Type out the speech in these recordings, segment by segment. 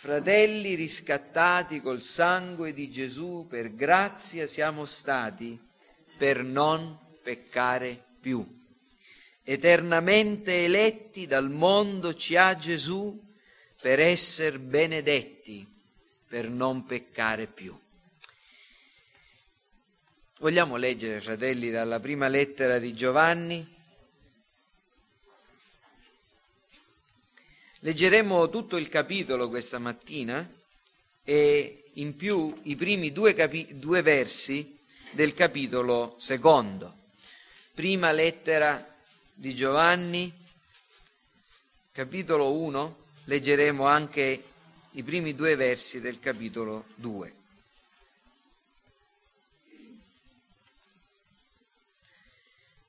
fratelli riscattati col sangue di Gesù, per grazia siamo stati per non peccare più. Eternamente eletti dal mondo ci ha Gesù per essere benedetti, per non peccare più. Vogliamo leggere, fratelli, dalla prima lettera di Giovanni? Leggeremo tutto il capitolo questa mattina e in più i primi due, capi- due versi del capitolo secondo. Prima lettera di Giovanni, capitolo 1, leggeremo anche i primi due versi del capitolo 2.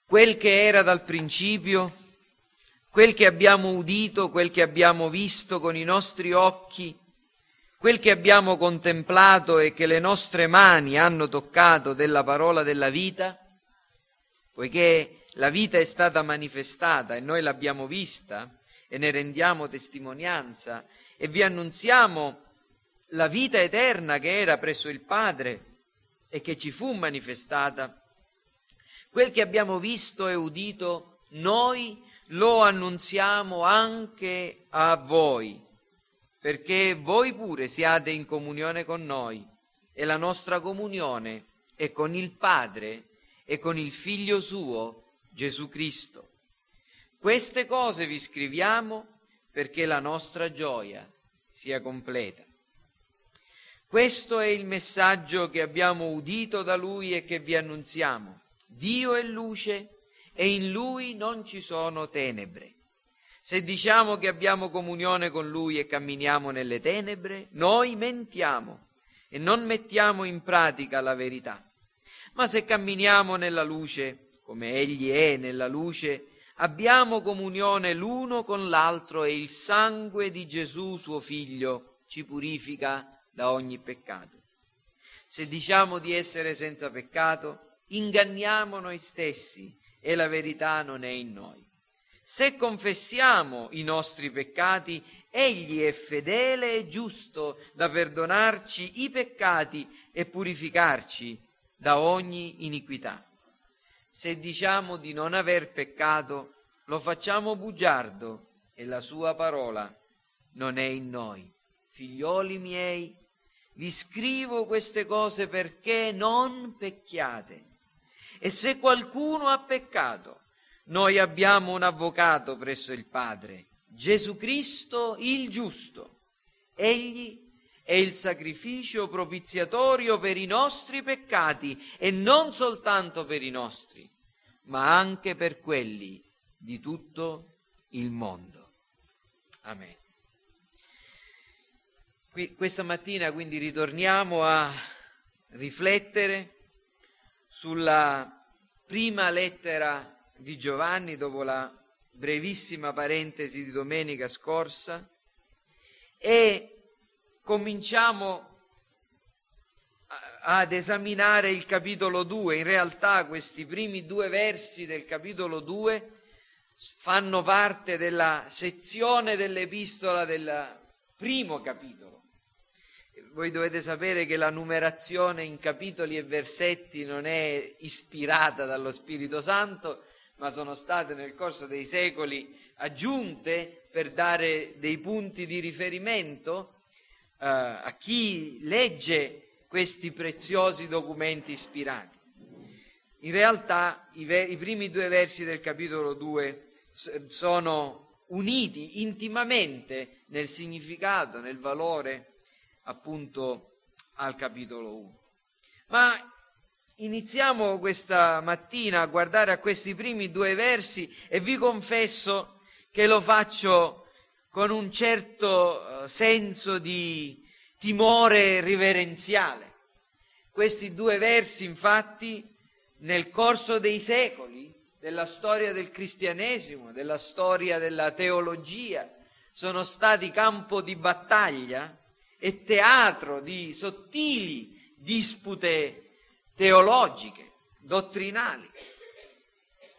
Quel che era dal principio, quel che abbiamo udito, quel che abbiamo visto con i nostri occhi, quel che abbiamo contemplato e che le nostre mani hanno toccato della parola della vita, poiché la vita è stata manifestata e noi l'abbiamo vista e ne rendiamo testimonianza e vi annunziamo la vita eterna che era presso il Padre e che ci fu manifestata. Quel che abbiamo visto e udito, noi lo annunziamo anche a voi, perché voi pure siate in comunione con noi e la nostra comunione è con il Padre e con il Figlio suo, Gesù Cristo. Queste cose vi scriviamo perché la nostra gioia sia completa. Questo è il messaggio che abbiamo udito da Lui e che vi annunziamo. Dio è luce e in lui non ci sono tenebre. Se diciamo che abbiamo comunione con lui e camminiamo nelle tenebre, noi mentiamo e non mettiamo in pratica la verità. Ma se camminiamo nella luce, come egli è nella luce, abbiamo comunione l'uno con l'altro e il sangue di Gesù suo figlio ci purifica da ogni peccato. Se diciamo di essere senza peccato, inganniamo noi stessi e la verità non è in noi. Se confessiamo i nostri peccati, Egli è fedele e giusto da perdonarci i peccati e purificarci da ogni iniquità. Se diciamo di non aver peccato, lo facciamo bugiardo e la sua parola non è in noi. Figlioli miei, vi scrivo queste cose perché non pecchiate. E se qualcuno ha peccato, noi abbiamo un avvocato presso il Padre, Gesù Cristo il giusto. Egli è il sacrificio propiziatorio per i nostri peccati e non soltanto per i nostri, ma anche per quelli di tutto il mondo. Amen. Qui, questa mattina quindi ritorniamo a riflettere sulla prima lettera di Giovanni dopo la brevissima parentesi di domenica scorsa e cominciamo ad esaminare il capitolo 2. In realtà questi primi due versi del capitolo 2 fanno parte della sezione dell'epistola del primo capitolo voi dovete sapere che la numerazione in capitoli e versetti non è ispirata dallo Spirito Santo, ma sono state nel corso dei secoli aggiunte per dare dei punti di riferimento uh, a chi legge questi preziosi documenti ispirati. In realtà i, ver- i primi due versi del capitolo 2 sono uniti intimamente nel significato, nel valore appunto al capitolo 1. Ma iniziamo questa mattina a guardare a questi primi due versi e vi confesso che lo faccio con un certo eh, senso di timore riverenziale. Questi due versi, infatti, nel corso dei secoli della storia del cristianesimo, della storia della teologia, sono stati campo di battaglia e teatro di sottili dispute teologiche, dottrinali.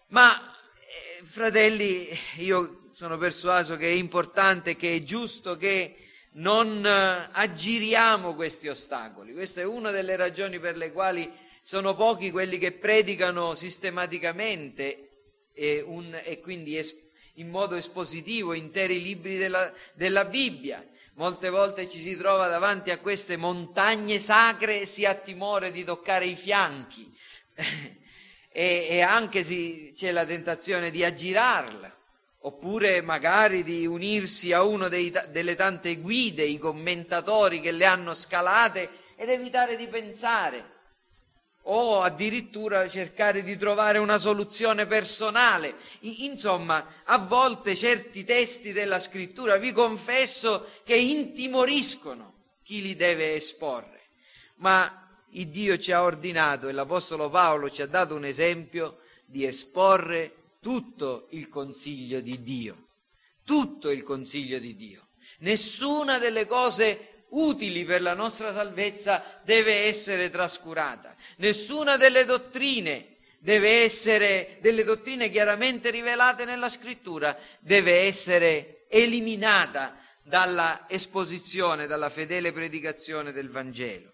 Ma, eh, fratelli, io sono persuaso che è importante, che è giusto che non eh, aggiriamo questi ostacoli. Questa è una delle ragioni per le quali sono pochi quelli che predicano sistematicamente e, un, e quindi es, in modo espositivo interi libri della, della Bibbia. Molte volte ci si trova davanti a queste montagne sacre e si ha timore di toccare i fianchi. E, e, anche si, c'è la tentazione di aggirarla oppure magari di unirsi a uno dei, delle tante guide, i commentatori che le hanno scalate ed evitare di pensare o addirittura cercare di trovare una soluzione personale. Insomma, a volte certi testi della scrittura vi confesso che intimoriscono chi li deve esporre, ma il Dio ci ha ordinato e l'Apostolo Paolo ci ha dato un esempio di esporre tutto il consiglio di Dio, tutto il consiglio di Dio. Nessuna delle cose utili per la nostra salvezza deve essere trascurata. Nessuna delle dottrine deve essere, delle dottrine chiaramente rivelate nella scrittura, deve essere eliminata dalla esposizione, dalla fedele predicazione del Vangelo.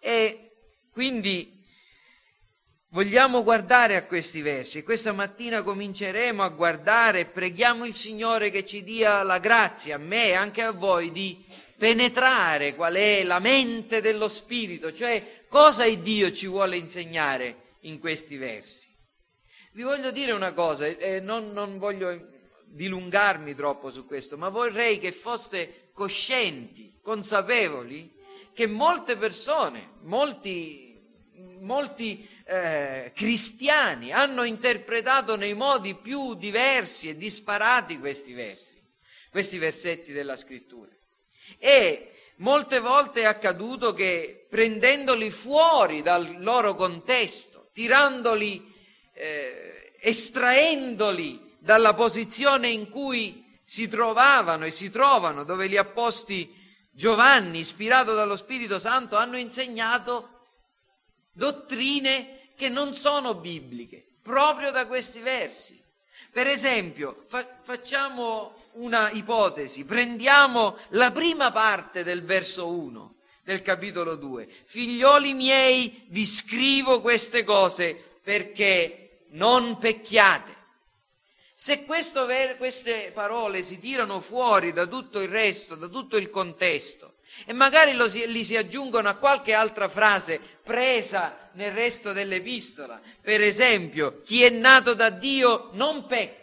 E quindi Vogliamo guardare a questi versi. Questa mattina cominceremo a guardare preghiamo il Signore che ci dia la grazia, a me e anche a voi, di penetrare qual è la mente dello Spirito, cioè cosa il Dio ci vuole insegnare in questi versi. Vi voglio dire una cosa, eh, non, non voglio dilungarmi troppo su questo, ma vorrei che foste coscienti, consapevoli, che molte persone, molti molti eh, cristiani hanno interpretato nei modi più diversi e disparati questi versi, questi versetti della scrittura. E molte volte è accaduto che prendendoli fuori dal loro contesto, tirandoli, eh, estraendoli dalla posizione in cui si trovavano e si trovano, dove li ha Giovanni, ispirato dallo Spirito Santo, hanno insegnato dottrine che non sono bibliche, proprio da questi versi. Per esempio, fa- facciamo una ipotesi, prendiamo la prima parte del verso 1 del capitolo 2. Figlioli miei, vi scrivo queste cose perché non pecchiate. Se ver- queste parole si tirano fuori da tutto il resto, da tutto il contesto, e magari si, li si aggiungono a qualche altra frase presa nel resto dell'epistola. Per esempio, chi è nato da Dio non pecca.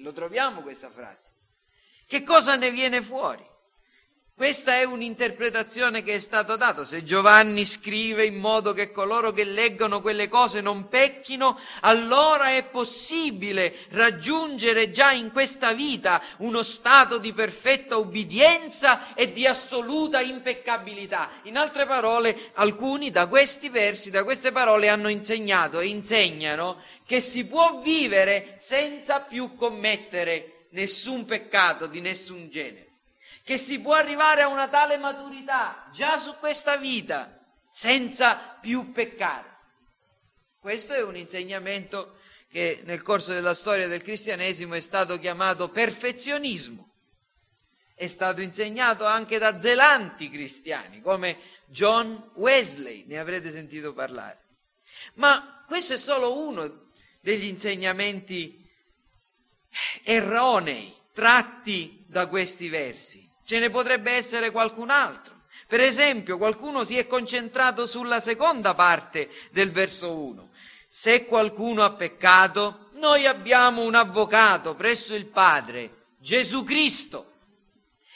Lo troviamo questa frase. Che cosa ne viene fuori? Questa è un'interpretazione che è stata data. Se Giovanni scrive in modo che coloro che leggono quelle cose non pecchino, allora è possibile raggiungere già in questa vita uno stato di perfetta ubbidienza e di assoluta impeccabilità. In altre parole, alcuni da questi versi, da queste parole hanno insegnato e insegnano che si può vivere senza più commettere nessun peccato di nessun genere che si può arrivare a una tale maturità già su questa vita senza più peccare. Questo è un insegnamento che nel corso della storia del cristianesimo è stato chiamato perfezionismo. È stato insegnato anche da zelanti cristiani come John Wesley, ne avrete sentito parlare. Ma questo è solo uno degli insegnamenti erronei tratti da questi versi. Ce ne potrebbe essere qualcun altro. Per esempio, qualcuno si è concentrato sulla seconda parte del verso 1. Se qualcuno ha peccato, noi abbiamo un avvocato presso il Padre, Gesù Cristo.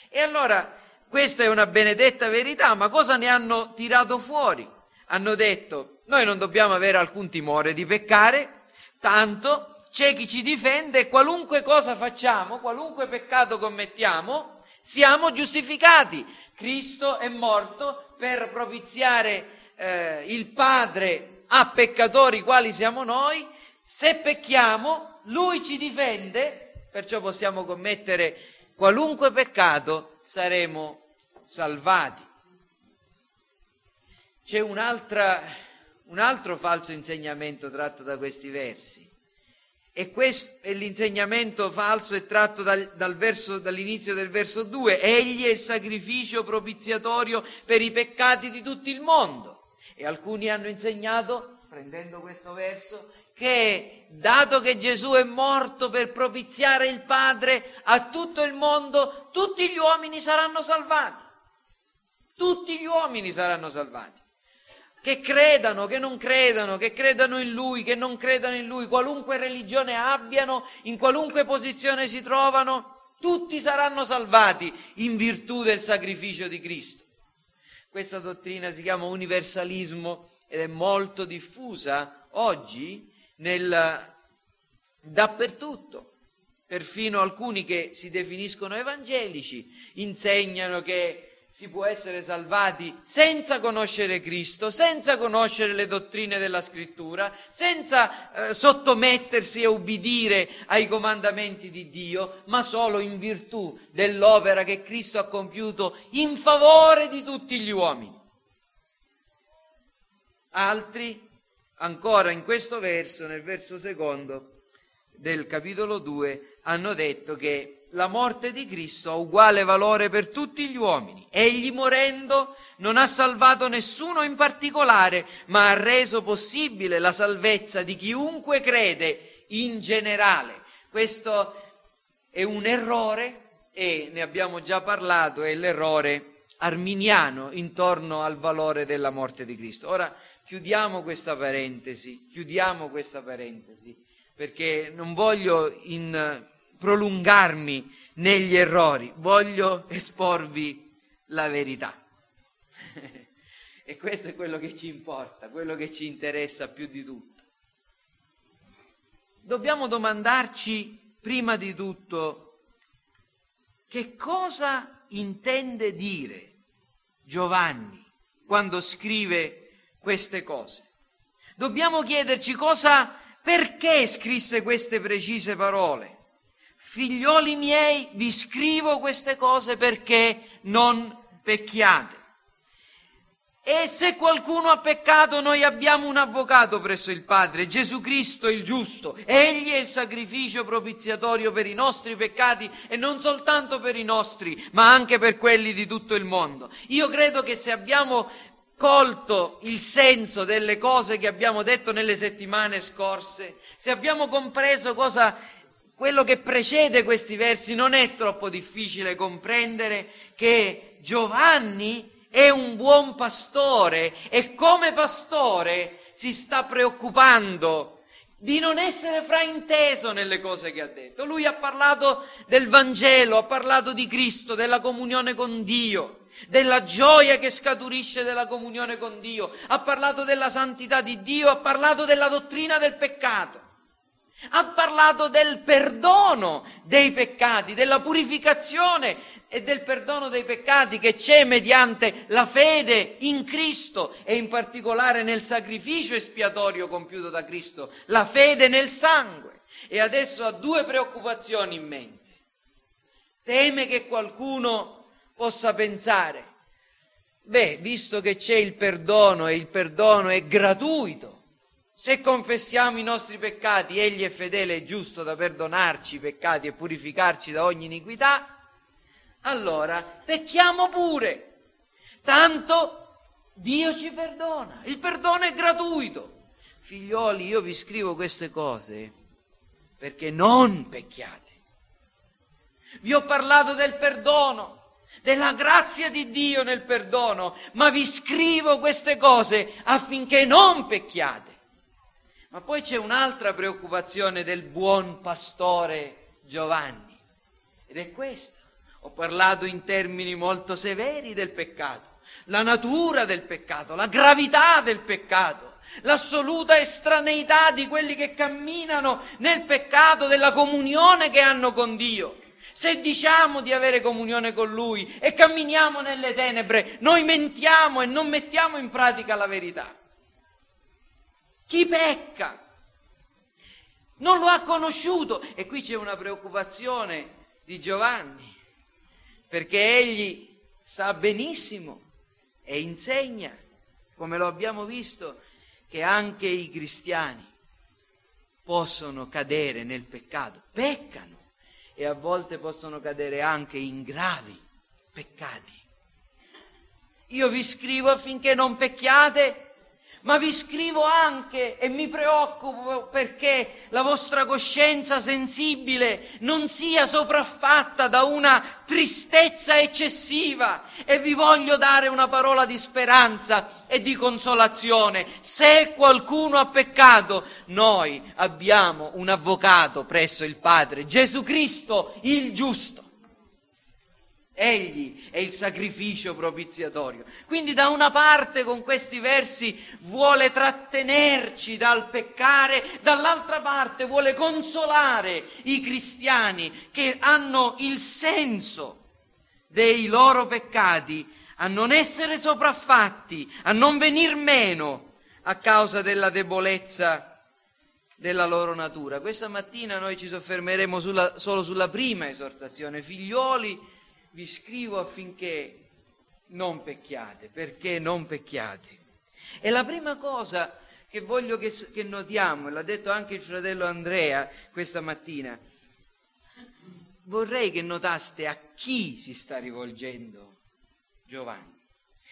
E allora, questa è una benedetta verità, ma cosa ne hanno tirato fuori? Hanno detto, noi non dobbiamo avere alcun timore di peccare, tanto c'è chi ci difende e qualunque cosa facciamo, qualunque peccato commettiamo, siamo giustificati. Cristo è morto per propiziare eh, il Padre a peccatori quali siamo noi. Se pecchiamo, Lui ci difende, perciò possiamo commettere qualunque peccato, saremo salvati. C'è un altro falso insegnamento tratto da questi versi e questo è l'insegnamento falso è tratto dal, dal verso, dall'inizio del verso 2. Egli è il sacrificio propiziatorio per i peccati di tutto il mondo. E alcuni hanno insegnato, prendendo questo verso, che dato che Gesù è morto per propiziare il Padre a tutto il mondo, tutti gli uomini saranno salvati. Tutti gli uomini saranno salvati che credano, che non credano, che credano in Lui, che non credano in Lui, qualunque religione abbiano, in qualunque posizione si trovano, tutti saranno salvati in virtù del sacrificio di Cristo. Questa dottrina si chiama universalismo ed è molto diffusa oggi nel, dappertutto. Perfino alcuni che si definiscono evangelici insegnano che si può essere salvati senza conoscere Cristo, senza conoscere le dottrine della scrittura, senza eh, sottomettersi e ubbidire ai comandamenti di Dio, ma solo in virtù dell'opera che Cristo ha compiuto in favore di tutti gli uomini. Altri, ancora in questo verso, nel verso secondo del capitolo 2, hanno detto che la morte di Cristo ha uguale valore per tutti gli uomini. Egli morendo non ha salvato nessuno in particolare, ma ha reso possibile la salvezza di chiunque crede in generale. Questo è un errore e ne abbiamo già parlato, è l'errore arminiano intorno al valore della morte di Cristo. Ora chiudiamo questa parentesi, chiudiamo questa parentesi, perché non voglio in prolungarmi negli errori, voglio esporvi la verità. e questo è quello che ci importa, quello che ci interessa più di tutto. Dobbiamo domandarci prima di tutto che cosa intende dire Giovanni quando scrive queste cose. Dobbiamo chiederci cosa, perché scrisse queste precise parole figlioli miei, vi scrivo queste cose perché non pecchiate. E se qualcuno ha peccato, noi abbiamo un avvocato presso il Padre, Gesù Cristo il giusto. Egli è il sacrificio propiziatorio per i nostri peccati e non soltanto per i nostri, ma anche per quelli di tutto il mondo. Io credo che se abbiamo colto il senso delle cose che abbiamo detto nelle settimane scorse, se abbiamo compreso cosa quello che precede questi versi non è troppo difficile comprendere che Giovanni è un buon pastore e come pastore si sta preoccupando di non essere frainteso nelle cose che ha detto. Lui ha parlato del Vangelo, ha parlato di Cristo, della comunione con Dio, della gioia che scaturisce dalla comunione con Dio, ha parlato della santità di Dio, ha parlato della dottrina del peccato ha parlato del perdono dei peccati, della purificazione e del perdono dei peccati che c'è mediante la fede in Cristo e in particolare nel sacrificio espiatorio compiuto da Cristo, la fede nel sangue. E adesso ha due preoccupazioni in mente. Teme che qualcuno possa pensare, beh, visto che c'è il perdono e il perdono è gratuito, se confessiamo i nostri peccati, Egli è fedele e giusto da perdonarci i peccati e purificarci da ogni iniquità, allora pecchiamo pure. Tanto Dio ci perdona. Il perdono è gratuito. Figlioli, io vi scrivo queste cose perché non pecchiate. Vi ho parlato del perdono, della grazia di Dio nel perdono, ma vi scrivo queste cose affinché non pecchiate. Ma poi c'è un'altra preoccupazione del buon pastore Giovanni ed è questa. Ho parlato in termini molto severi del peccato, la natura del peccato, la gravità del peccato, l'assoluta estraneità di quelli che camminano nel peccato, della comunione che hanno con Dio. Se diciamo di avere comunione con Lui e camminiamo nelle tenebre, noi mentiamo e non mettiamo in pratica la verità. Chi pecca? Non lo ha conosciuto. E qui c'è una preoccupazione di Giovanni, perché egli sa benissimo e insegna, come lo abbiamo visto, che anche i cristiani possono cadere nel peccato, peccano e a volte possono cadere anche in gravi peccati. Io vi scrivo affinché non pecchiate ma vi scrivo anche e mi preoccupo perché la vostra coscienza sensibile non sia sopraffatta da una tristezza eccessiva e vi voglio dare una parola di speranza e di consolazione. Se qualcuno ha peccato, noi abbiamo un avvocato presso il Padre, Gesù Cristo il giusto Egli è il sacrificio propiziatorio. Quindi da una parte con questi versi vuole trattenerci dal peccare, dall'altra parte vuole consolare i cristiani che hanno il senso dei loro peccati a non essere sopraffatti, a non venir meno a causa della debolezza della loro natura. Questa mattina noi ci soffermeremo sulla, solo sulla prima esortazione, figlioli vi scrivo affinché non pecchiate, perché non pecchiate. E la prima cosa che voglio che, che notiamo, l'ha detto anche il fratello Andrea questa mattina, vorrei che notaste a chi si sta rivolgendo Giovanni.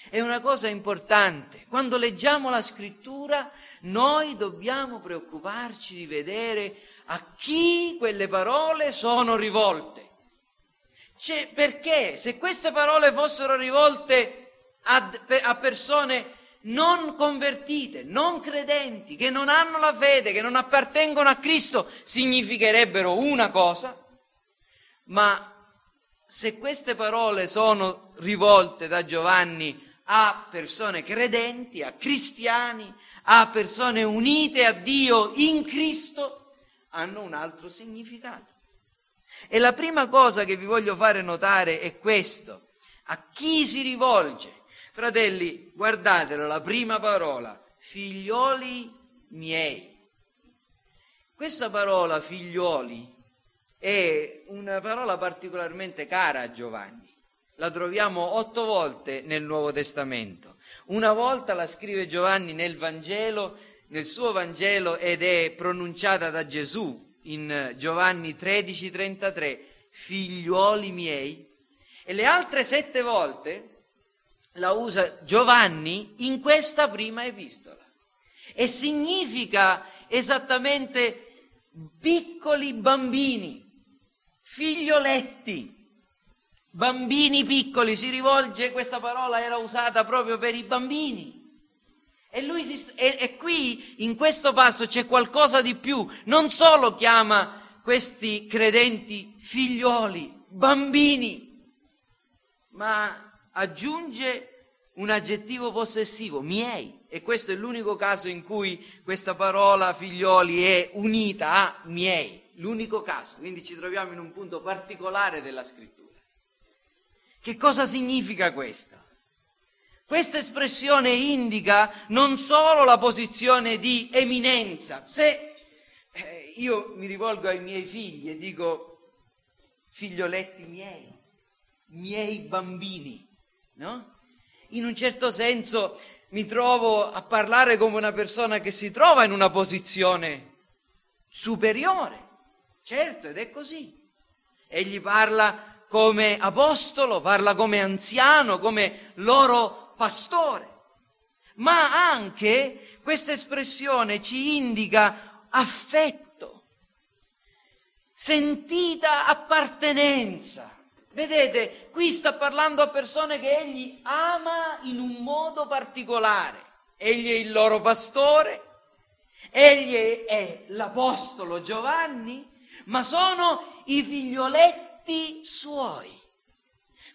È una cosa importante. Quando leggiamo la scrittura, noi dobbiamo preoccuparci di vedere a chi quelle parole sono rivolte. Cioè, perché se queste parole fossero rivolte a, a persone non convertite, non credenti, che non hanno la fede, che non appartengono a Cristo, significherebbero una cosa, ma se queste parole sono rivolte da Giovanni a persone credenti, a cristiani, a persone unite a Dio in Cristo, hanno un altro significato. E la prima cosa che vi voglio fare notare è questo. A chi si rivolge? Fratelli, guardatelo, la prima parola, figlioli miei. Questa parola, figlioli, è una parola particolarmente cara a Giovanni. La troviamo otto volte nel Nuovo Testamento. Una volta la scrive Giovanni nel Vangelo, nel suo Vangelo, ed è pronunciata da Gesù in Giovanni 13:33, figliuoli miei, e le altre sette volte la usa Giovanni in questa prima epistola. E significa esattamente piccoli bambini, figlioletti, bambini piccoli, si rivolge, questa parola era usata proprio per i bambini. E, lui si, e, e qui in questo passo c'è qualcosa di più, non solo chiama questi credenti figlioli, bambini, ma aggiunge un aggettivo possessivo, miei. E questo è l'unico caso in cui questa parola figlioli è unita a miei, l'unico caso. Quindi ci troviamo in un punto particolare della scrittura. Che cosa significa questo? Questa espressione indica non solo la posizione di eminenza. Se eh, io mi rivolgo ai miei figli e dico figlioletti miei, miei bambini, no? In un certo senso mi trovo a parlare come una persona che si trova in una posizione superiore. Certo, ed è così. Egli parla come apostolo, parla come anziano, come loro pastore. Ma anche questa espressione ci indica affetto, sentita appartenenza. Vedete, qui sta parlando a persone che egli ama in un modo particolare. Egli è il loro pastore, egli è l'apostolo Giovanni, ma sono i figlioletti suoi.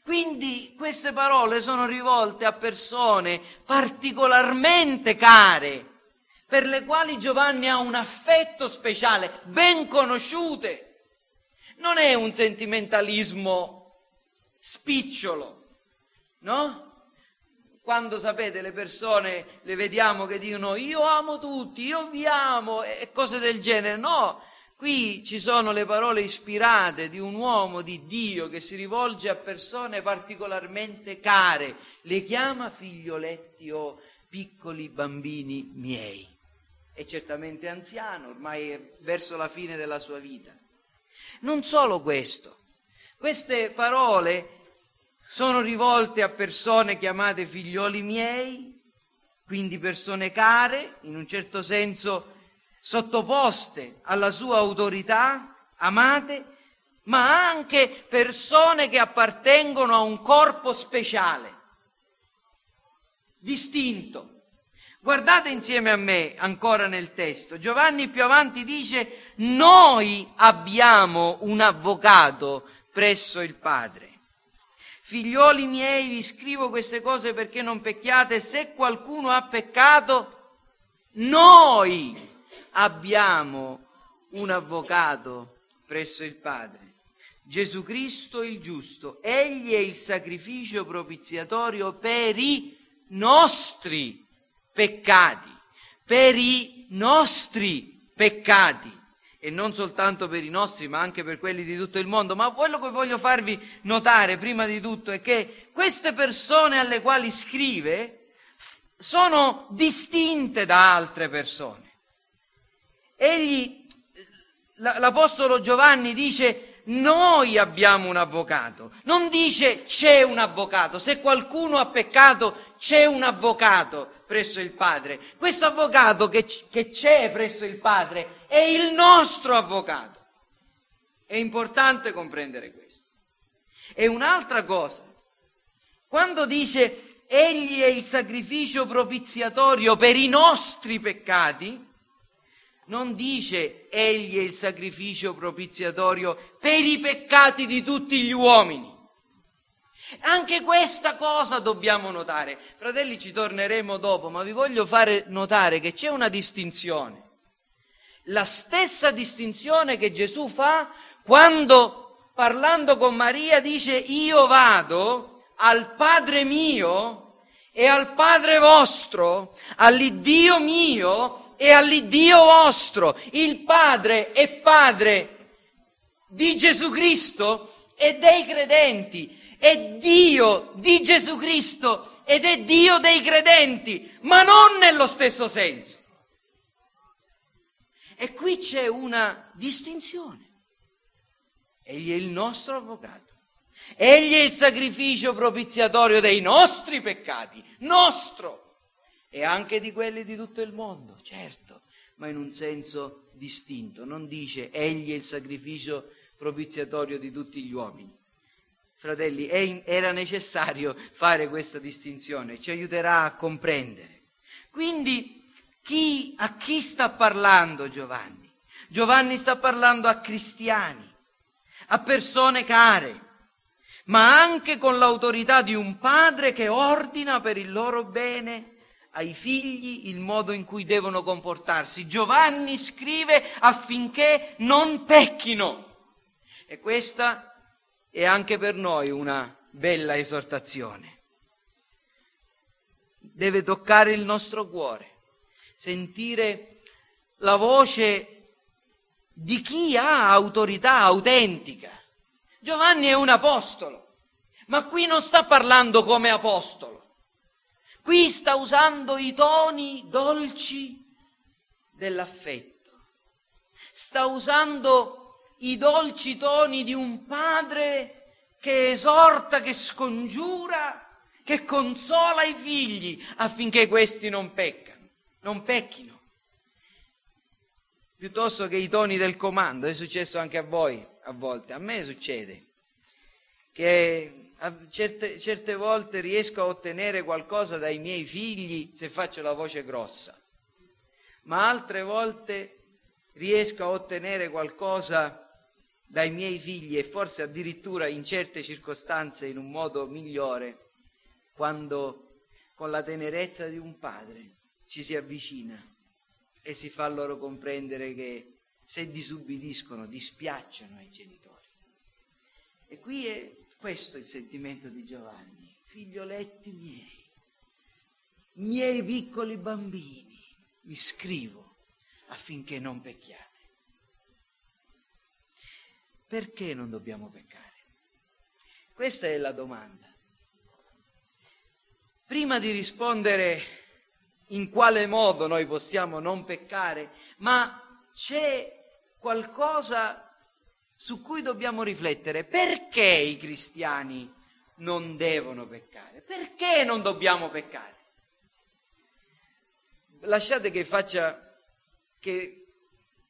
Quindi queste parole sono rivolte a persone particolarmente care, per le quali Giovanni ha un affetto speciale, ben conosciute. Non è un sentimentalismo spicciolo, no? Quando sapete le persone le vediamo che dicono io amo tutti, io vi amo e cose del genere, no, Qui ci sono le parole ispirate di un uomo di Dio che si rivolge a persone particolarmente care, le chiama figlioletti o piccoli bambini miei. è certamente anziano, ormai è verso la fine della sua vita. Non solo questo, queste parole sono rivolte a persone chiamate figlioli miei, quindi persone care, in un certo senso sottoposte alla sua autorità, amate, ma anche persone che appartengono a un corpo speciale, distinto. Guardate insieme a me ancora nel testo. Giovanni più avanti dice, noi abbiamo un avvocato presso il Padre. Figlioli miei, vi scrivo queste cose perché non pecchiate. Se qualcuno ha peccato, noi abbiamo un avvocato presso il Padre. Gesù Cristo il giusto, egli è il sacrificio propiziatorio per i nostri peccati, per i nostri peccati e non soltanto per i nostri, ma anche per quelli di tutto il mondo. Ma quello che voglio farvi notare prima di tutto è che queste persone alle quali scrive sono distinte da altre persone. Egli, l'Apostolo Giovanni dice noi abbiamo un avvocato, non dice c'è un avvocato, se qualcuno ha peccato c'è un avvocato presso il Padre. Questo avvocato che, che c'è presso il Padre è il nostro avvocato. È importante comprendere questo. E un'altra cosa, quando dice egli è il sacrificio propiziatorio per i nostri peccati, non dice egli è il sacrificio propiziatorio per i peccati di tutti gli uomini. Anche questa cosa dobbiamo notare. Fratelli, ci torneremo dopo, ma vi voglio fare notare che c'è una distinzione. La stessa distinzione che Gesù fa quando parlando con Maria dice io vado al Padre mio e al Padre vostro, all'Iddio mio e all'Iddio vostro. Il Padre è Padre di Gesù Cristo e dei credenti. È Dio di Gesù Cristo ed è Dio dei credenti, ma non nello stesso senso. E qui c'è una distinzione. Egli è il nostro avvocato. Egli è il sacrificio propiziatorio dei nostri peccati, nostro e anche di quelli di tutto il mondo, certo, ma in un senso distinto. Non dice egli è il sacrificio propiziatorio di tutti gli uomini. Fratelli, era necessario fare questa distinzione, ci aiuterà a comprendere. Quindi, chi, a chi sta parlando Giovanni? Giovanni sta parlando a cristiani, a persone care, ma anche con l'autorità di un padre che ordina per il loro bene ai figli il modo in cui devono comportarsi. Giovanni scrive affinché non pecchino. E questa è anche per noi una bella esortazione. Deve toccare il nostro cuore, sentire la voce di chi ha autorità autentica. Giovanni è un apostolo, ma qui non sta parlando come apostolo Qui sta usando i toni dolci dell'affetto. Sta usando i dolci toni di un padre che esorta, che scongiura, che consola i figli affinché questi non peccano, non pecchino. Piuttosto che i toni del comando, è successo anche a voi a volte, a me succede che certe, certe volte riesco a ottenere qualcosa dai miei figli se faccio la voce grossa, ma altre volte riesco a ottenere qualcosa dai miei figli e forse addirittura in certe circostanze in un modo migliore quando con la tenerezza di un padre ci si avvicina e si fa loro comprendere che se disubbidiscono dispiacciono ai genitori. E qui è questo è il sentimento di Giovanni. Figlioletti miei, miei piccoli bambini, vi scrivo affinché non pecchiate. Perché non dobbiamo peccare? Questa è la domanda. Prima di rispondere in quale modo noi possiamo non peccare, ma c'è qualcosa su cui dobbiamo riflettere. Perché i cristiani non devono peccare? Perché non dobbiamo peccare? Lasciate che faccia, che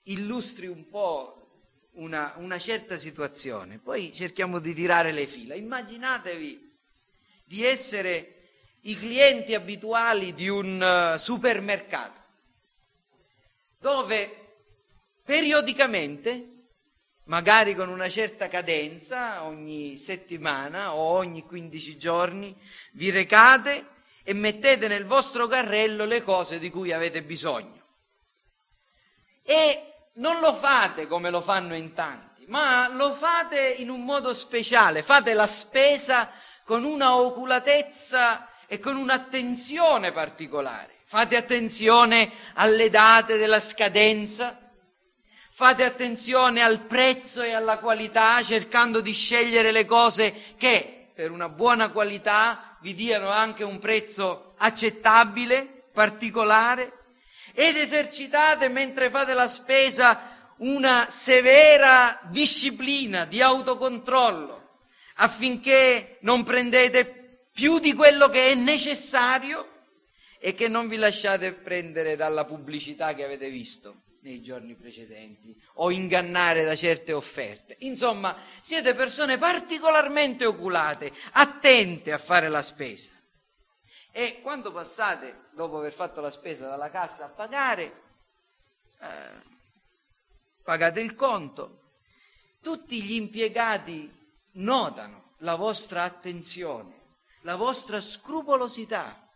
illustri un po' una, una certa situazione, poi cerchiamo di tirare le fila. Immaginatevi di essere i clienti abituali di un eh, supermercato, dove periodicamente, magari con una certa cadenza, ogni settimana o ogni 15 giorni, vi recate e mettete nel vostro carrello le cose di cui avete bisogno. E non lo fate come lo fanno in tanti, ma lo fate in un modo speciale, fate la spesa con una oculatezza e con un'attenzione particolare. Fate attenzione alle date della scadenza, fate attenzione al prezzo e alla qualità, cercando di scegliere le cose che per una buona qualità vi diano anche un prezzo accettabile, particolare, ed esercitate mentre fate la spesa una severa disciplina di autocontrollo affinché non prendete più di quello che è necessario e che non vi lasciate prendere dalla pubblicità che avete visto nei giorni precedenti o ingannare da certe offerte. Insomma, siete persone particolarmente oculate, attente a fare la spesa. E quando passate, dopo aver fatto la spesa dalla cassa, a pagare, eh, pagate il conto, tutti gli impiegati notano la vostra attenzione, la vostra scrupolosità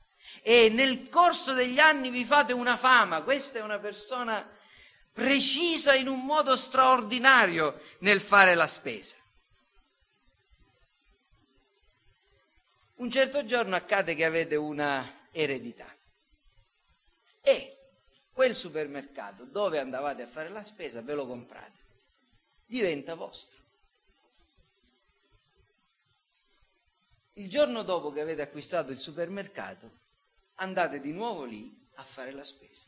e nel corso degli anni vi fate una fama, questa è una persona precisa in un modo straordinario nel fare la spesa. Un certo giorno accade che avete una eredità e quel supermercato dove andavate a fare la spesa ve lo comprate, diventa vostro. Il giorno dopo che avete acquistato il supermercato andate di nuovo lì a fare la spesa.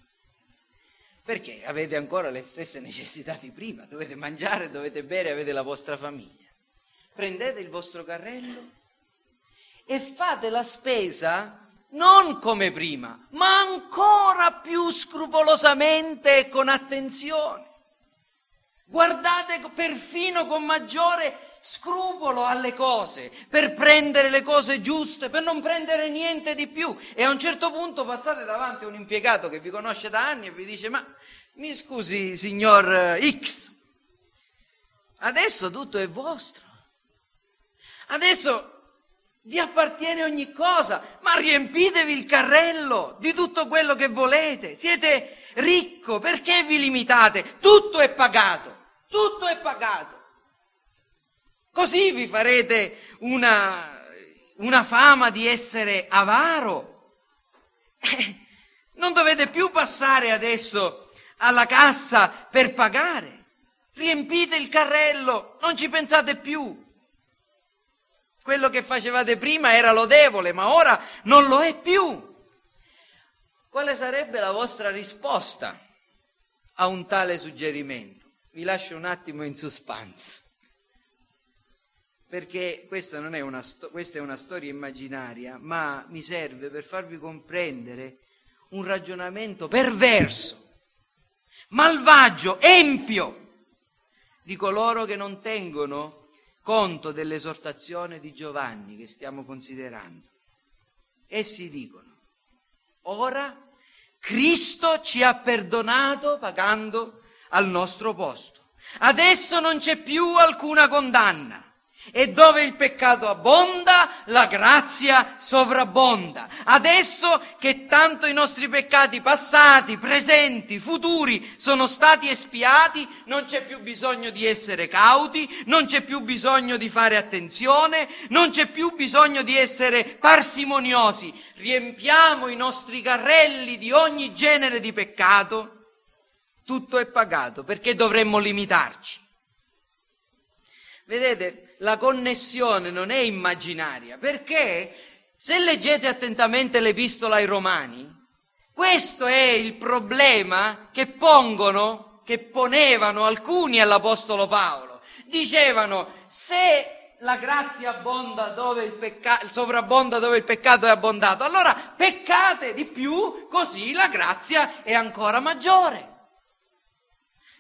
Perché avete ancora le stesse necessità di prima, dovete mangiare, dovete bere, avete la vostra famiglia. Prendete il vostro carrello e fate la spesa non come prima, ma ancora più scrupolosamente e con attenzione. Guardate perfino con maggiore scrupolo alle cose, per prendere le cose giuste, per non prendere niente di più. E a un certo punto passate davanti a un impiegato che vi conosce da anni e vi dice, ma mi scusi signor X, adesso tutto è vostro. Adesso vi appartiene ogni cosa, ma riempitevi il carrello di tutto quello che volete. Siete ricco, perché vi limitate? Tutto è pagato, tutto è pagato. Così vi farete una, una fama di essere avaro. Non dovete più passare adesso alla cassa per pagare. Riempite il carrello, non ci pensate più. Quello che facevate prima era lodevole, ma ora non lo è più. Quale sarebbe la vostra risposta a un tale suggerimento? Vi lascio un attimo in suspense, perché questa, non è una, questa è una storia immaginaria, ma mi serve per farvi comprendere un ragionamento perverso, malvagio, empio di coloro che non tengono conto dell'esortazione di Giovanni che stiamo considerando. Essi dicono, ora Cristo ci ha perdonato pagando al nostro posto. Adesso non c'è più alcuna condanna. E dove il peccato abbonda, la grazia sovrabbonda. Adesso che tanto i nostri peccati passati, presenti, futuri sono stati espiati, non c'è più bisogno di essere cauti, non c'è più bisogno di fare attenzione, non c'è più bisogno di essere parsimoniosi. Riempiamo i nostri carrelli di ogni genere di peccato. Tutto è pagato, perché dovremmo limitarci? Vedete, la connessione non è immaginaria, perché se leggete attentamente l'epistola ai Romani, Questo è il problema che pongono, che ponevano alcuni all'Apostolo Paolo. Dicevano, se la grazia abbonda dove il peccato, sovrabbonda dove il peccato è abbondato, allora peccate di più, così la grazia è ancora maggiore.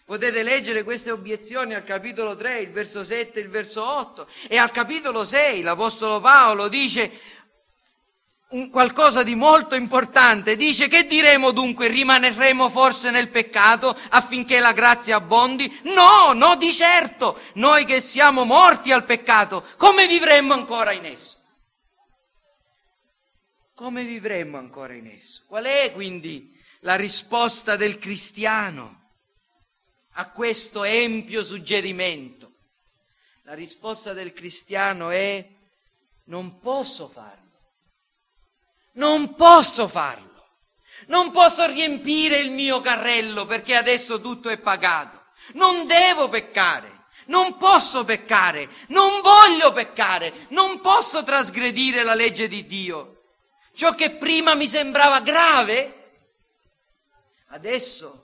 Potete leggere queste obiezioni al capitolo 3, il verso 7 il verso 8 e al capitolo 6 l'Apostolo Paolo dice qualcosa di molto importante. Dice che diremo dunque? Rimaneremo forse nel peccato affinché la grazia abbondi? No, no, di certo. Noi che siamo morti al peccato, come vivremmo ancora in esso? Come vivremmo ancora in esso? Qual è quindi la risposta del cristiano a questo empio suggerimento? La risposta del cristiano è non posso farlo non posso farlo. Non posso riempire il mio carrello perché adesso tutto è pagato. Non devo peccare. Non posso peccare. Non voglio peccare. Non posso trasgredire la legge di Dio. Ciò che prima mi sembrava grave, adesso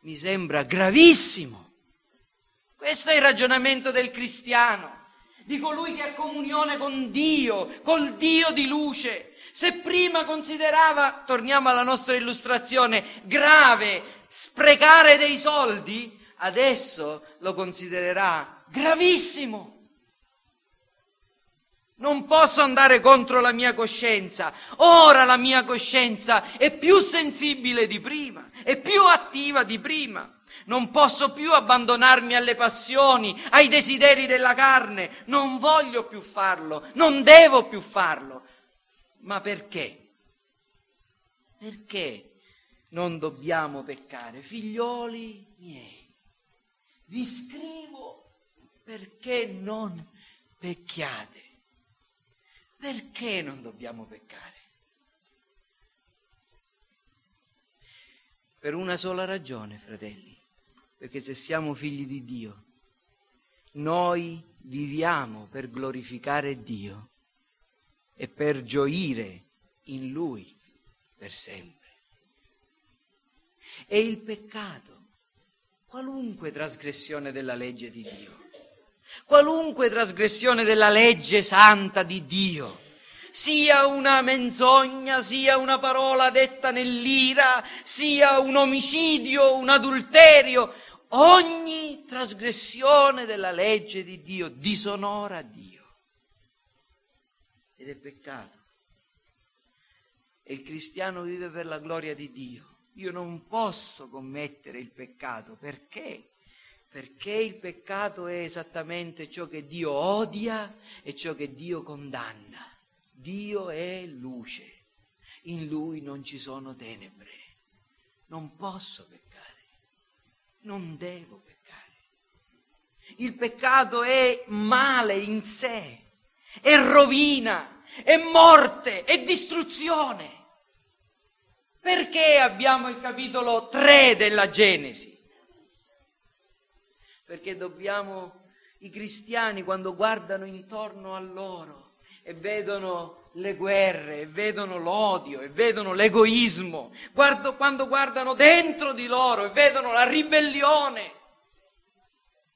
mi sembra gravissimo. Questo è il ragionamento del cristiano, di colui che ha comunione con Dio, col Dio di luce, se prima considerava, torniamo alla nostra illustrazione, grave sprecare dei soldi, adesso lo considererà gravissimo. Non posso andare contro la mia coscienza. Ora la mia coscienza è più sensibile di prima, è più attiva di prima. Non posso più abbandonarmi alle passioni, ai desideri della carne. Non voglio più farlo, non devo più farlo. Ma perché? Perché non dobbiamo peccare? Figlioli miei, vi scrivo perché non pecchiate. Perché non dobbiamo peccare? Per una sola ragione, fratelli, perché se siamo figli di Dio, noi viviamo per glorificare Dio e per gioire in Lui per sempre. E il peccato, qualunque trasgressione della legge di Dio, qualunque trasgressione della legge santa di Dio, sia una menzogna, sia una parola detta nell'ira, sia un omicidio, un adulterio, ogni trasgressione della legge di Dio disonora Dio ed è peccato. E il cristiano vive per la gloria di Dio. Io non posso commettere il peccato perché? Perché il peccato è esattamente ciò che Dio odia e ciò che Dio condanna. Dio è luce, in Lui non ci sono tenebre. Non posso peccare, non devo peccare. Il peccato è male in sé è rovina, è morte, è distruzione. Perché abbiamo il capitolo 3 della Genesi? Perché dobbiamo, i cristiani quando guardano intorno a loro e vedono le guerre, e vedono l'odio, e vedono l'egoismo, guardo, quando guardano dentro di loro e vedono la ribellione,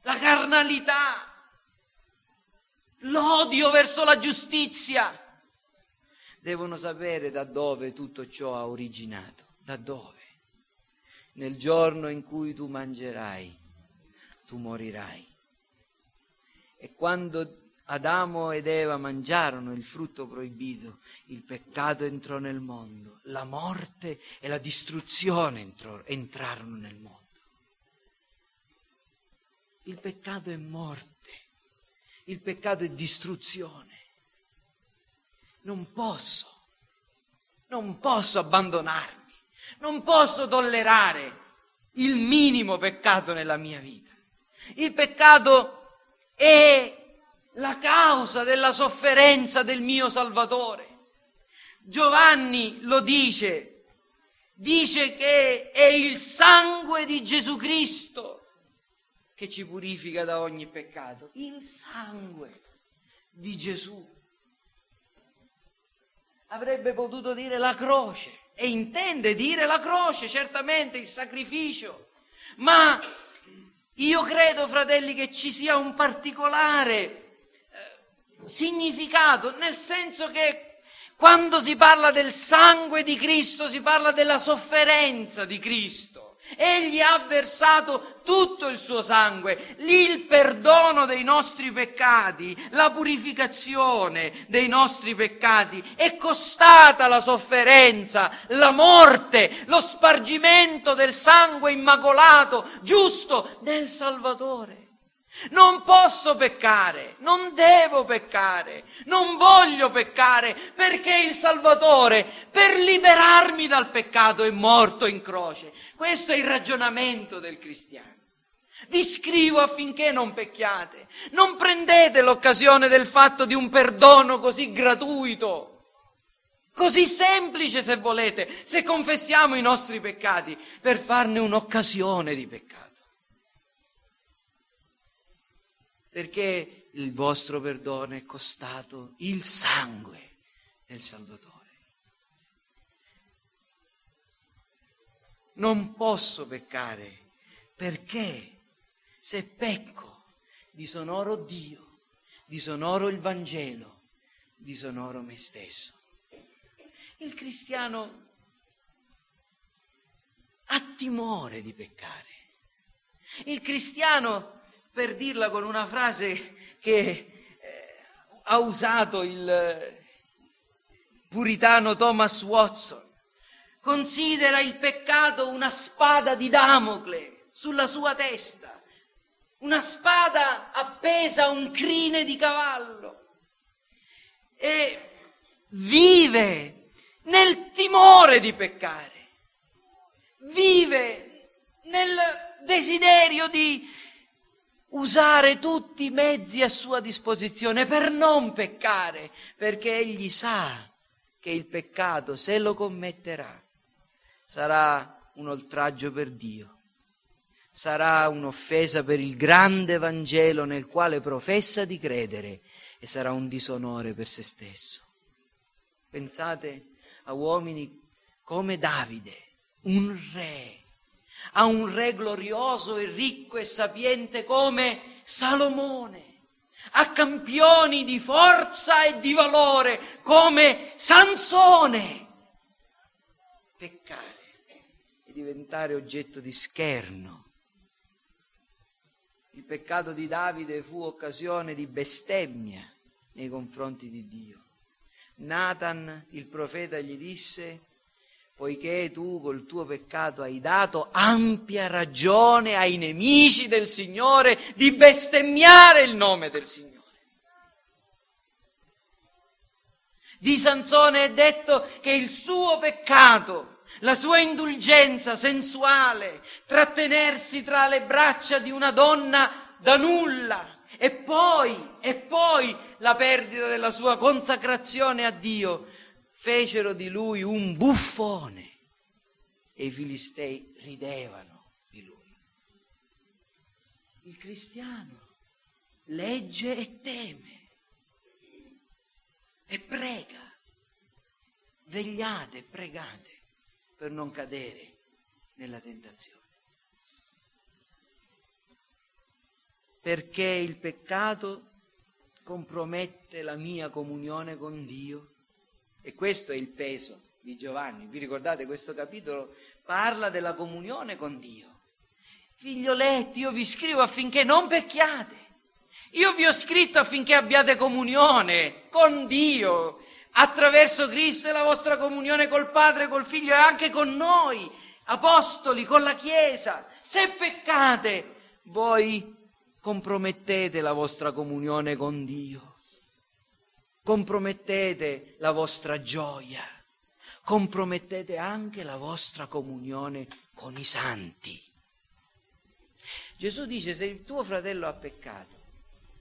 la carnalità, l'odio verso la giustizia. Devono sapere da dove tutto ciò ha originato, da dove. Nel giorno in cui tu mangerai, tu morirai. E quando Adamo ed Eva mangiarono il frutto proibito, il peccato entrò nel mondo, la morte e la distruzione entrò, entrarono nel mondo. Il peccato è morte il peccato è distruzione. Non posso, non posso abbandonarmi, non posso tollerare il minimo peccato nella mia vita. Il peccato è la causa della sofferenza del mio Salvatore. Giovanni lo dice, dice che è il sangue di Gesù Cristo che ci purifica da ogni peccato? Il sangue di Gesù. avrebbe potuto dire la croce e intende dire la croce, certamente il sacrificio, ma io credo, fratelli, che ci sia un particolare eh, significato, nel senso che quando si parla del sangue di Cristo si parla della sofferenza di Cristo. Egli ha versato tutto il suo sangue, lì il perdono dei nostri peccati, la purificazione dei nostri peccati, è costata la sofferenza, la morte, lo spargimento del sangue immacolato, giusto, del Salvatore. Non posso peccare, non devo peccare, non voglio peccare perché il Salvatore per liberarmi dal peccato è morto in croce. Questo è il ragionamento del cristiano. Vi scrivo affinché non pecchiate. Non prendete l'occasione del fatto di un perdono così gratuito, così semplice se volete, se confessiamo i nostri peccati, per farne un'occasione di peccato. Perché il vostro perdono è costato il sangue del Salvatore. Non posso peccare perché se pecco disonoro Dio, disonoro il Vangelo, disonoro me stesso. Il cristiano ha timore di peccare. Il cristiano per dirla con una frase che eh, ha usato il puritano Thomas Watson, considera il peccato una spada di Damocle sulla sua testa, una spada appesa a un crine di cavallo. E vive nel timore di peccare, vive nel desiderio di usare tutti i mezzi a sua disposizione per non peccare, perché egli sa che il peccato, se lo commetterà, sarà un oltraggio per Dio, sarà un'offesa per il grande Vangelo nel quale professa di credere e sarà un disonore per se stesso. Pensate a uomini come Davide, un re a un re glorioso e ricco e sapiente come Salomone, a campioni di forza e di valore come Sansone. Peccare e diventare oggetto di scherno. Il peccato di Davide fu occasione di bestemmia nei confronti di Dio. Nathan, il profeta, gli disse, poiché tu col tuo peccato hai dato ampia ragione ai nemici del Signore di bestemmiare il nome del Signore. Di Sansone è detto che il suo peccato, la sua indulgenza sensuale, trattenersi tra le braccia di una donna da nulla, e poi, e poi la perdita della sua consacrazione a Dio, fecero di lui un buffone e i filistei ridevano di lui. Il cristiano legge e teme e prega. Vegliate pregate per non cadere nella tentazione. Perché il peccato compromette la mia comunione con Dio e questo è il peso di Giovanni. Vi ricordate questo capitolo? Parla della comunione con Dio. Figlioletti, io vi scrivo affinché non pecchiate. Io vi ho scritto affinché abbiate comunione con Dio attraverso Cristo e la vostra comunione col Padre, col Figlio e anche con noi, apostoli, con la Chiesa. Se peccate, voi compromettete la vostra comunione con Dio compromettete la vostra gioia, compromettete anche la vostra comunione con i santi. Gesù dice se il tuo fratello ha peccato,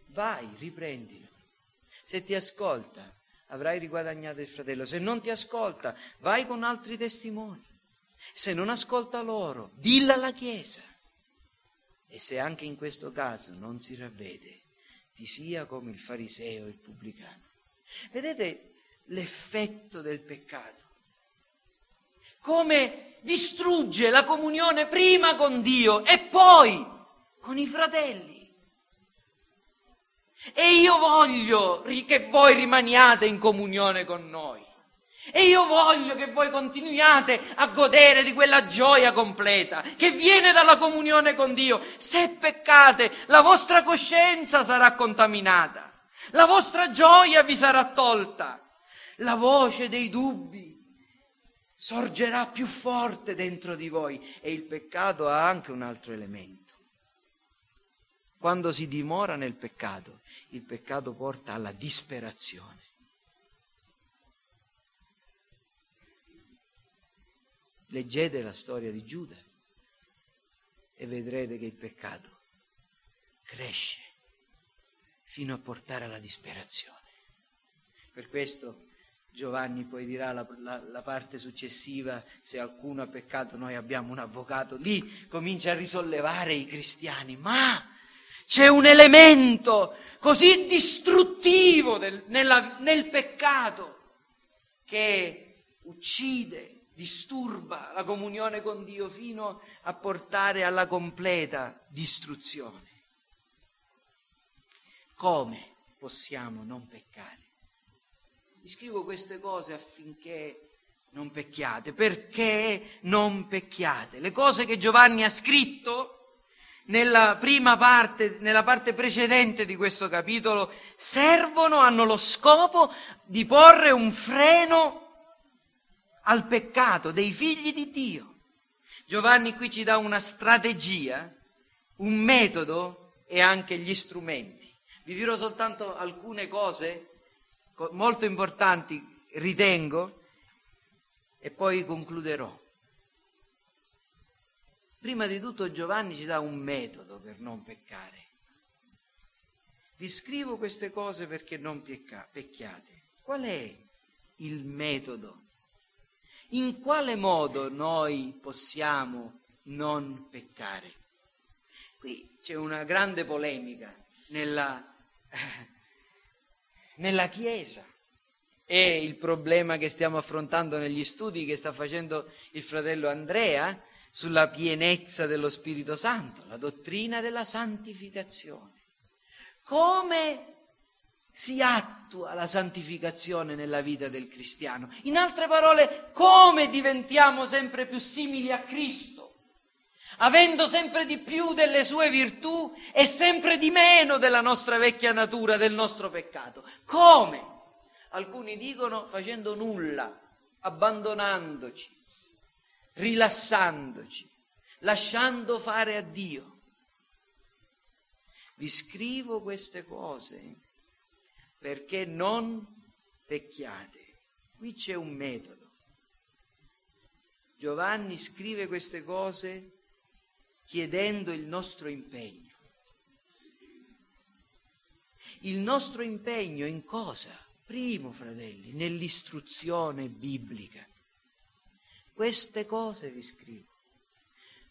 vai, riprendilo. Se ti ascolta, avrai riguadagnato il fratello. Se non ti ascolta, vai con altri testimoni. Se non ascolta loro, dilla alla Chiesa. E se anche in questo caso non si ravvede, ti sia come il fariseo e il pubblicano. Vedete, l'effetto del peccato, come distrugge la comunione prima con Dio e poi con i fratelli. E io voglio che voi rimaniate in comunione con noi. E io voglio che voi continuiate a godere di quella gioia completa che viene dalla comunione con Dio. Se peccate, la vostra coscienza sarà contaminata, la vostra gioia vi sarà tolta, la voce dei dubbi sorgerà più forte dentro di voi e il peccato ha anche un altro elemento. Quando si dimora nel peccato, il peccato porta alla disperazione. Leggete la storia di Giuda e vedrete che il peccato cresce fino a portare alla disperazione. Per questo Giovanni poi dirà la, la, la, parte successiva, se qualcuno ha peccato noi abbiamo un avvocato, lì comincia a risollevare i cristiani, ma c'è un elemento così distruttivo del, nella, nel peccato che uccide, disturba la comunione con Dio fino a portare alla completa distruzione. Come possiamo non peccare? Vi scrivo queste cose affinché non pecchiate. Perché non pecchiate? Le cose che Giovanni ha scritto nella prima parte, nella parte precedente di questo capitolo, servono, hanno lo scopo di porre un freno al peccato dei figli di Dio. Giovanni qui ci dà una strategia, un metodo e anche gli strumenti. Vi dirò soltanto alcune cose molto importanti, ritengo, e poi concluderò. Prima di tutto Giovanni ci dà un metodo per non peccare. Vi scrivo queste cose perché non pecca- pecchiate. Qual è il metodo in quale modo noi possiamo non peccare? Qui c'è una grande polemica nella, nella Chiesa. È il problema che stiamo affrontando negli studi che sta facendo il fratello Andrea sulla pienezza dello Spirito Santo, la dottrina della santificazione. Come si attua la santificazione nella vita del cristiano. In altre parole, come diventiamo sempre più simili a Cristo, avendo sempre di più delle sue virtù e sempre di meno della nostra vecchia natura, del nostro peccato. Come? Alcuni dicono facendo nulla, abbandonandoci, rilassandoci, lasciando fare a Dio. Vi scrivo queste cose perché non pecchiate. Qui c'è un metodo. Giovanni scrive queste cose chiedendo il nostro impegno. Il nostro impegno in cosa? Primo, fratelli, nell'istruzione biblica. Queste cose vi scrivo.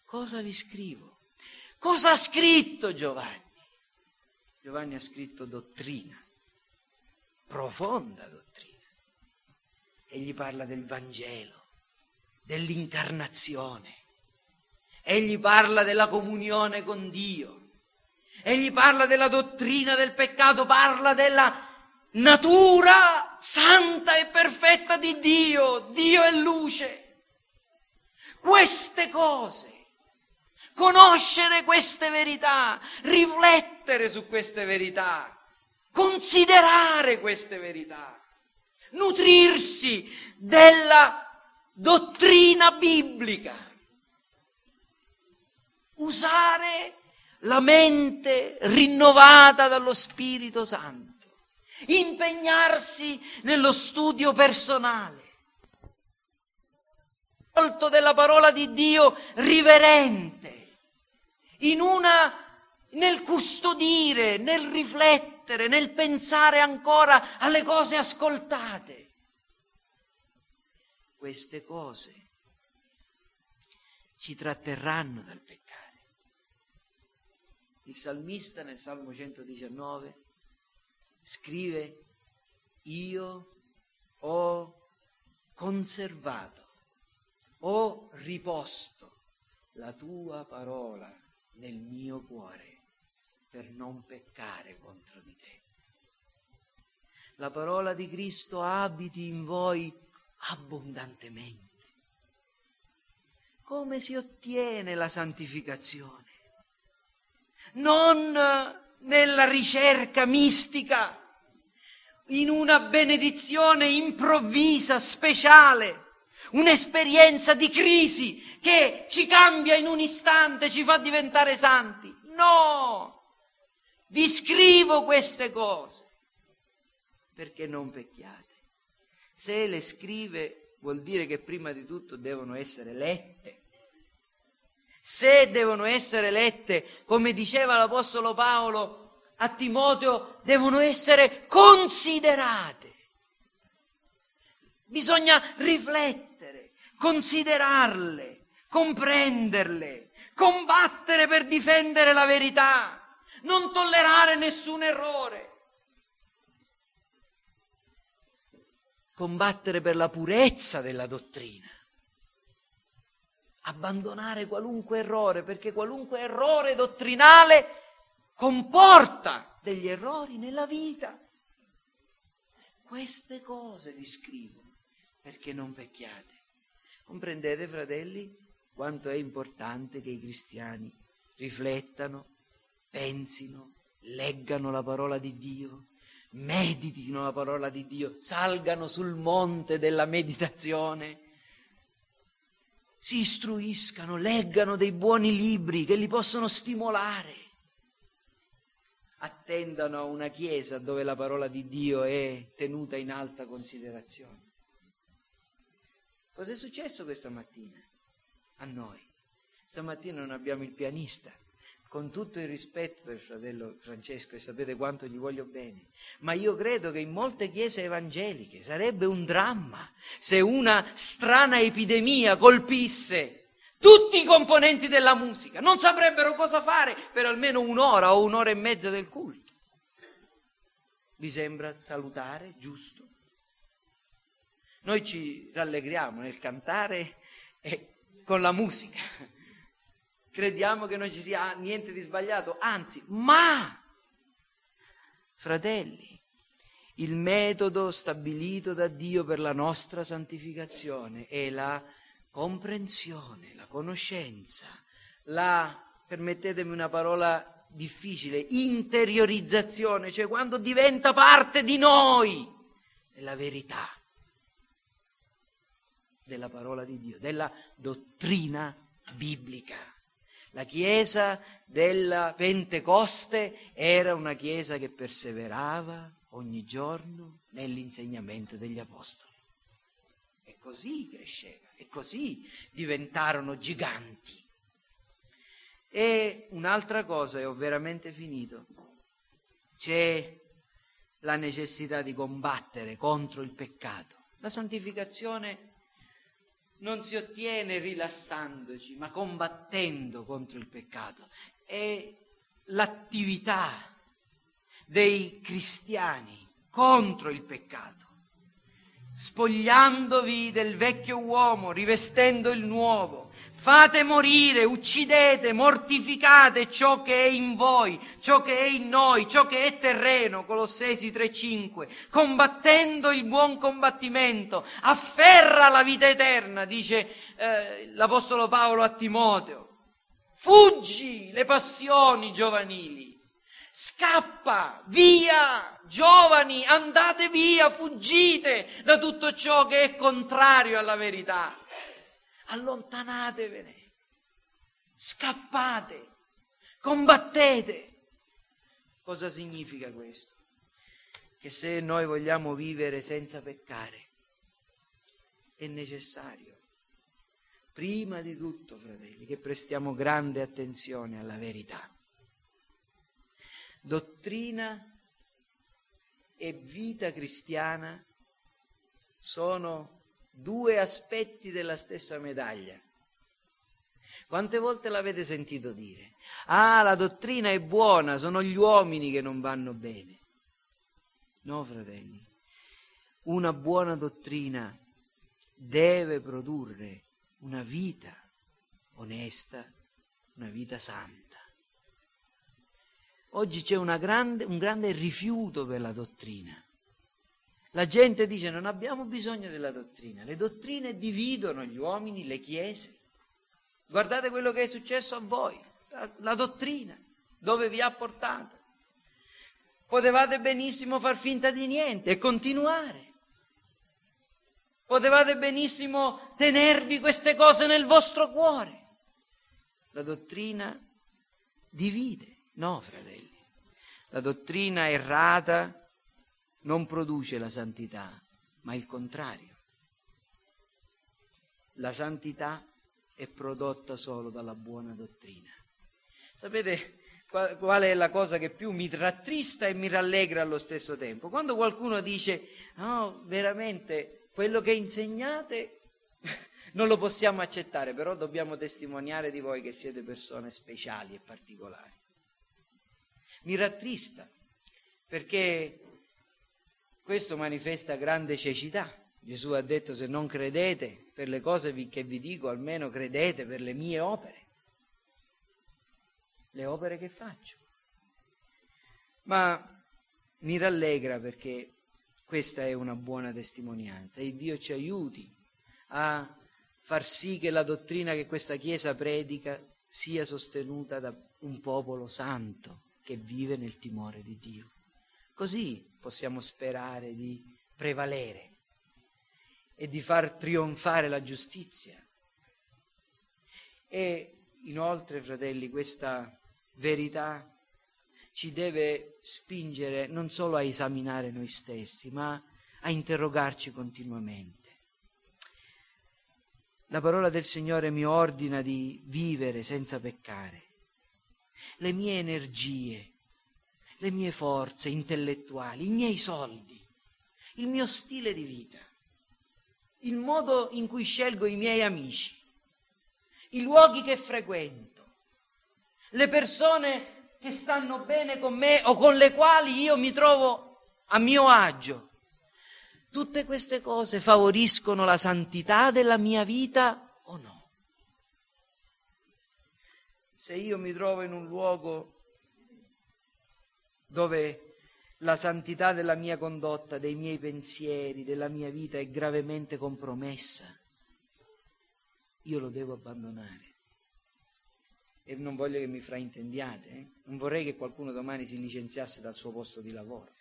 Cosa vi scrivo? Cosa ha scritto Giovanni? Giovanni ha scritto dottrina profonda dottrina. Egli parla del Vangelo, dell'incarnazione. Egli parla della comunione con Dio. Egli parla della dottrina del peccato, parla della natura santa e perfetta di Dio. Dio è luce. Queste cose, conoscere queste verità, riflettere su queste verità, considerare queste verità, nutrirsi della dottrina biblica, usare la mente rinnovata dallo Spirito Santo, impegnarsi nello studio personale, molto della parola di Dio riverente, in una, nel custodire, nel riflettere, nel pensare ancora alle cose ascoltate. Queste cose ci tratterranno dal peccare. Il salmista nel Salmo 119 scrive, io ho conservato, ho riposto la tua parola nel mio cuore per non peccare contro di te. La parola di Cristo abiti in voi abbondantemente. Come si ottiene la santificazione? Non nella ricerca mistica, in una benedizione improvvisa, speciale, un'esperienza di crisi che ci cambia in un istante, ci fa diventare santi. No! Vi scrivo queste cose perché non pecchiate. Se le scrive vuol dire che prima di tutto devono essere lette. Se devono essere lette, come diceva l'Apostolo Paolo a Timoteo, devono essere considerate. Bisogna riflettere, considerarle, comprenderle, combattere per difendere la verità non tollerare nessun errore. Combattere per la purezza della dottrina. Abbandonare qualunque errore, perché qualunque errore dottrinale comporta degli errori nella vita. Queste cose vi scrivo perché non vecchiate. Comprendete, fratelli, quanto è importante che i cristiani riflettano pensino, leggano la parola di Dio, meditino la parola di Dio, salgano sul monte della meditazione, si istruiscano, leggano dei buoni libri che li possono stimolare, attendano a una chiesa dove la parola di Dio è tenuta in alta considerazione. Cos'è successo questa mattina a noi? Stamattina non abbiamo il pianista, con tutto il rispetto del fratello Francesco e sapete quanto gli voglio bene, ma io credo che in molte chiese evangeliche sarebbe un dramma se una strana epidemia colpisse tutti i componenti della musica, non saprebbero cosa fare per almeno un'ora o un'ora e mezza del culto. Vi sembra salutare, giusto? Noi ci rallegriamo nel cantare e con la musica crediamo che non ci sia niente di sbagliato, anzi, ma, fratelli, il metodo stabilito da Dio per la nostra santificazione è la comprensione, la conoscenza, la, permettetemi una parola difficile, interiorizzazione, cioè quando diventa parte di noi, della verità della parola di Dio, della dottrina biblica. La chiesa della Pentecoste era una chiesa che perseverava ogni giorno nell'insegnamento degli apostoli. E così cresceva, e così diventarono giganti. E un'altra cosa, e ho veramente finito, c'è la necessità di combattere contro il peccato. La santificazione non si ottiene rilassandoci, ma combattendo contro il peccato. È l'attività dei cristiani contro il peccato, spogliandovi del vecchio uomo, rivestendo il nuovo, Fate morire, uccidete, mortificate ciò che è in voi, ciò che è in noi, ciò che è terreno, Colossesi 3:5, combattendo il buon combattimento, afferra la vita eterna, dice eh, l'Apostolo Paolo a Timoteo. Fuggi le passioni giovanili, scappa, via, giovani, andate via, fuggite da tutto ciò che è contrario alla verità allontanatevene, scappate, combattete. Cosa significa questo? Che se noi vogliamo vivere senza peccare, è necessario, prima di tutto, fratelli, che prestiamo grande attenzione alla verità. Dottrina e vita cristiana sono due aspetti della stessa medaglia. Quante volte l'avete sentito dire? Ah, la dottrina è buona, sono gli uomini che non vanno bene. No, fratelli. una buona dottrina deve produrre una vita onesta, una vita santa. Oggi c'è grande, un grande rifiuto per la dottrina. La gente dice non abbiamo bisogno della dottrina, le dottrine dividono gli uomini, le chiese. Guardate quello che è successo a voi, la, la dottrina, dove vi ha portato. Potevate benissimo far finta di niente e continuare. Potevate benissimo tenervi queste cose nel vostro cuore. La dottrina divide, no, fratelli. La dottrina errata non produce la santità, ma il contrario. La santità è prodotta solo dalla buona dottrina. Sapete qual è la cosa che più mi rattrista e mi rallegra allo stesso tempo? Quando qualcuno dice, no, veramente, quello che insegnate non lo possiamo accettare, però dobbiamo testimoniare di voi che siete persone speciali e particolari. Mi rattrista, perché questo manifesta grande cecità. Gesù ha detto se non credete per le cose che vi dico, almeno credete per le mie opere. Le opere che faccio. Ma mi rallegra perché questa è una buona testimonianza e Dio ci aiuti a far sì che la dottrina che questa Chiesa predica sia sostenuta da un popolo santo che vive nel timore di Dio. Così possiamo sperare di prevalere e di far trionfare la giustizia. E inoltre, fratelli, questa verità ci deve spingere non solo a esaminare noi stessi, ma a interrogarci continuamente. La parola del Signore mi ordina di vivere senza peccare. Le mie energie, le mie forze intellettuali, i miei soldi, il mio stile di vita, il modo in cui scelgo i miei amici, i luoghi che frequento, le persone che stanno bene con me o con le quali io mi trovo a mio agio. Tutte queste cose favoriscono la santità della mia vita o no? Se io mi trovo in un luogo dove la santità della mia condotta, dei miei pensieri, della mia vita è gravemente compromessa, io lo devo abbandonare. E non voglio che mi fraintendiate, eh? non vorrei che qualcuno domani si licenziasse dal suo posto di lavoro.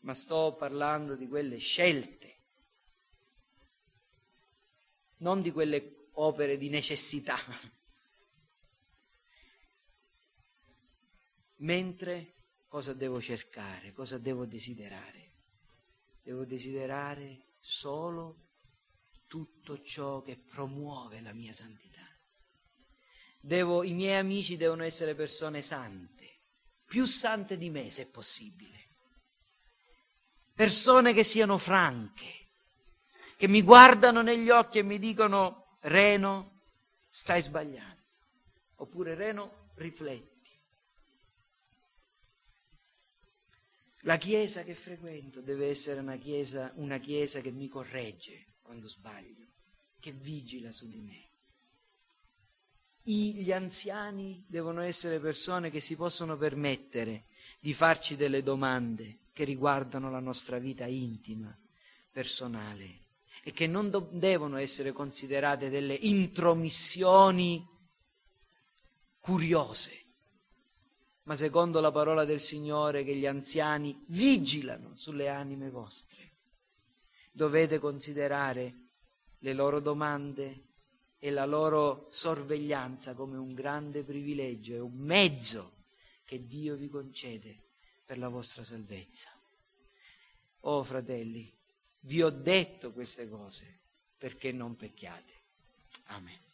Ma sto parlando di quelle scelte, non di quelle opere di necessità Mentre cosa devo cercare, cosa devo desiderare? Devo desiderare solo tutto ciò che promuove la mia santità. Devo, I miei amici devono essere persone sante, più sante di me se possibile. Persone che siano franche, che mi guardano negli occhi e mi dicono Reno, stai sbagliando. Oppure Reno, rifletti. La chiesa che frequento deve essere una chiesa, una chiesa che mi corregge quando sbaglio, che vigila su di me. I, gli anziani devono essere persone che si possono permettere di farci delle domande che riguardano la nostra vita intima, personale e che non do- devono essere considerate delle intromissioni curiose ma secondo la parola del Signore che gli anziani vigilano sulle anime vostre. Dovete considerare le loro domande e la loro sorveglianza come un grande privilegio e un mezzo che Dio vi concede per la vostra salvezza. Oh fratelli, vi ho detto queste cose perché non pecchiate. Amen.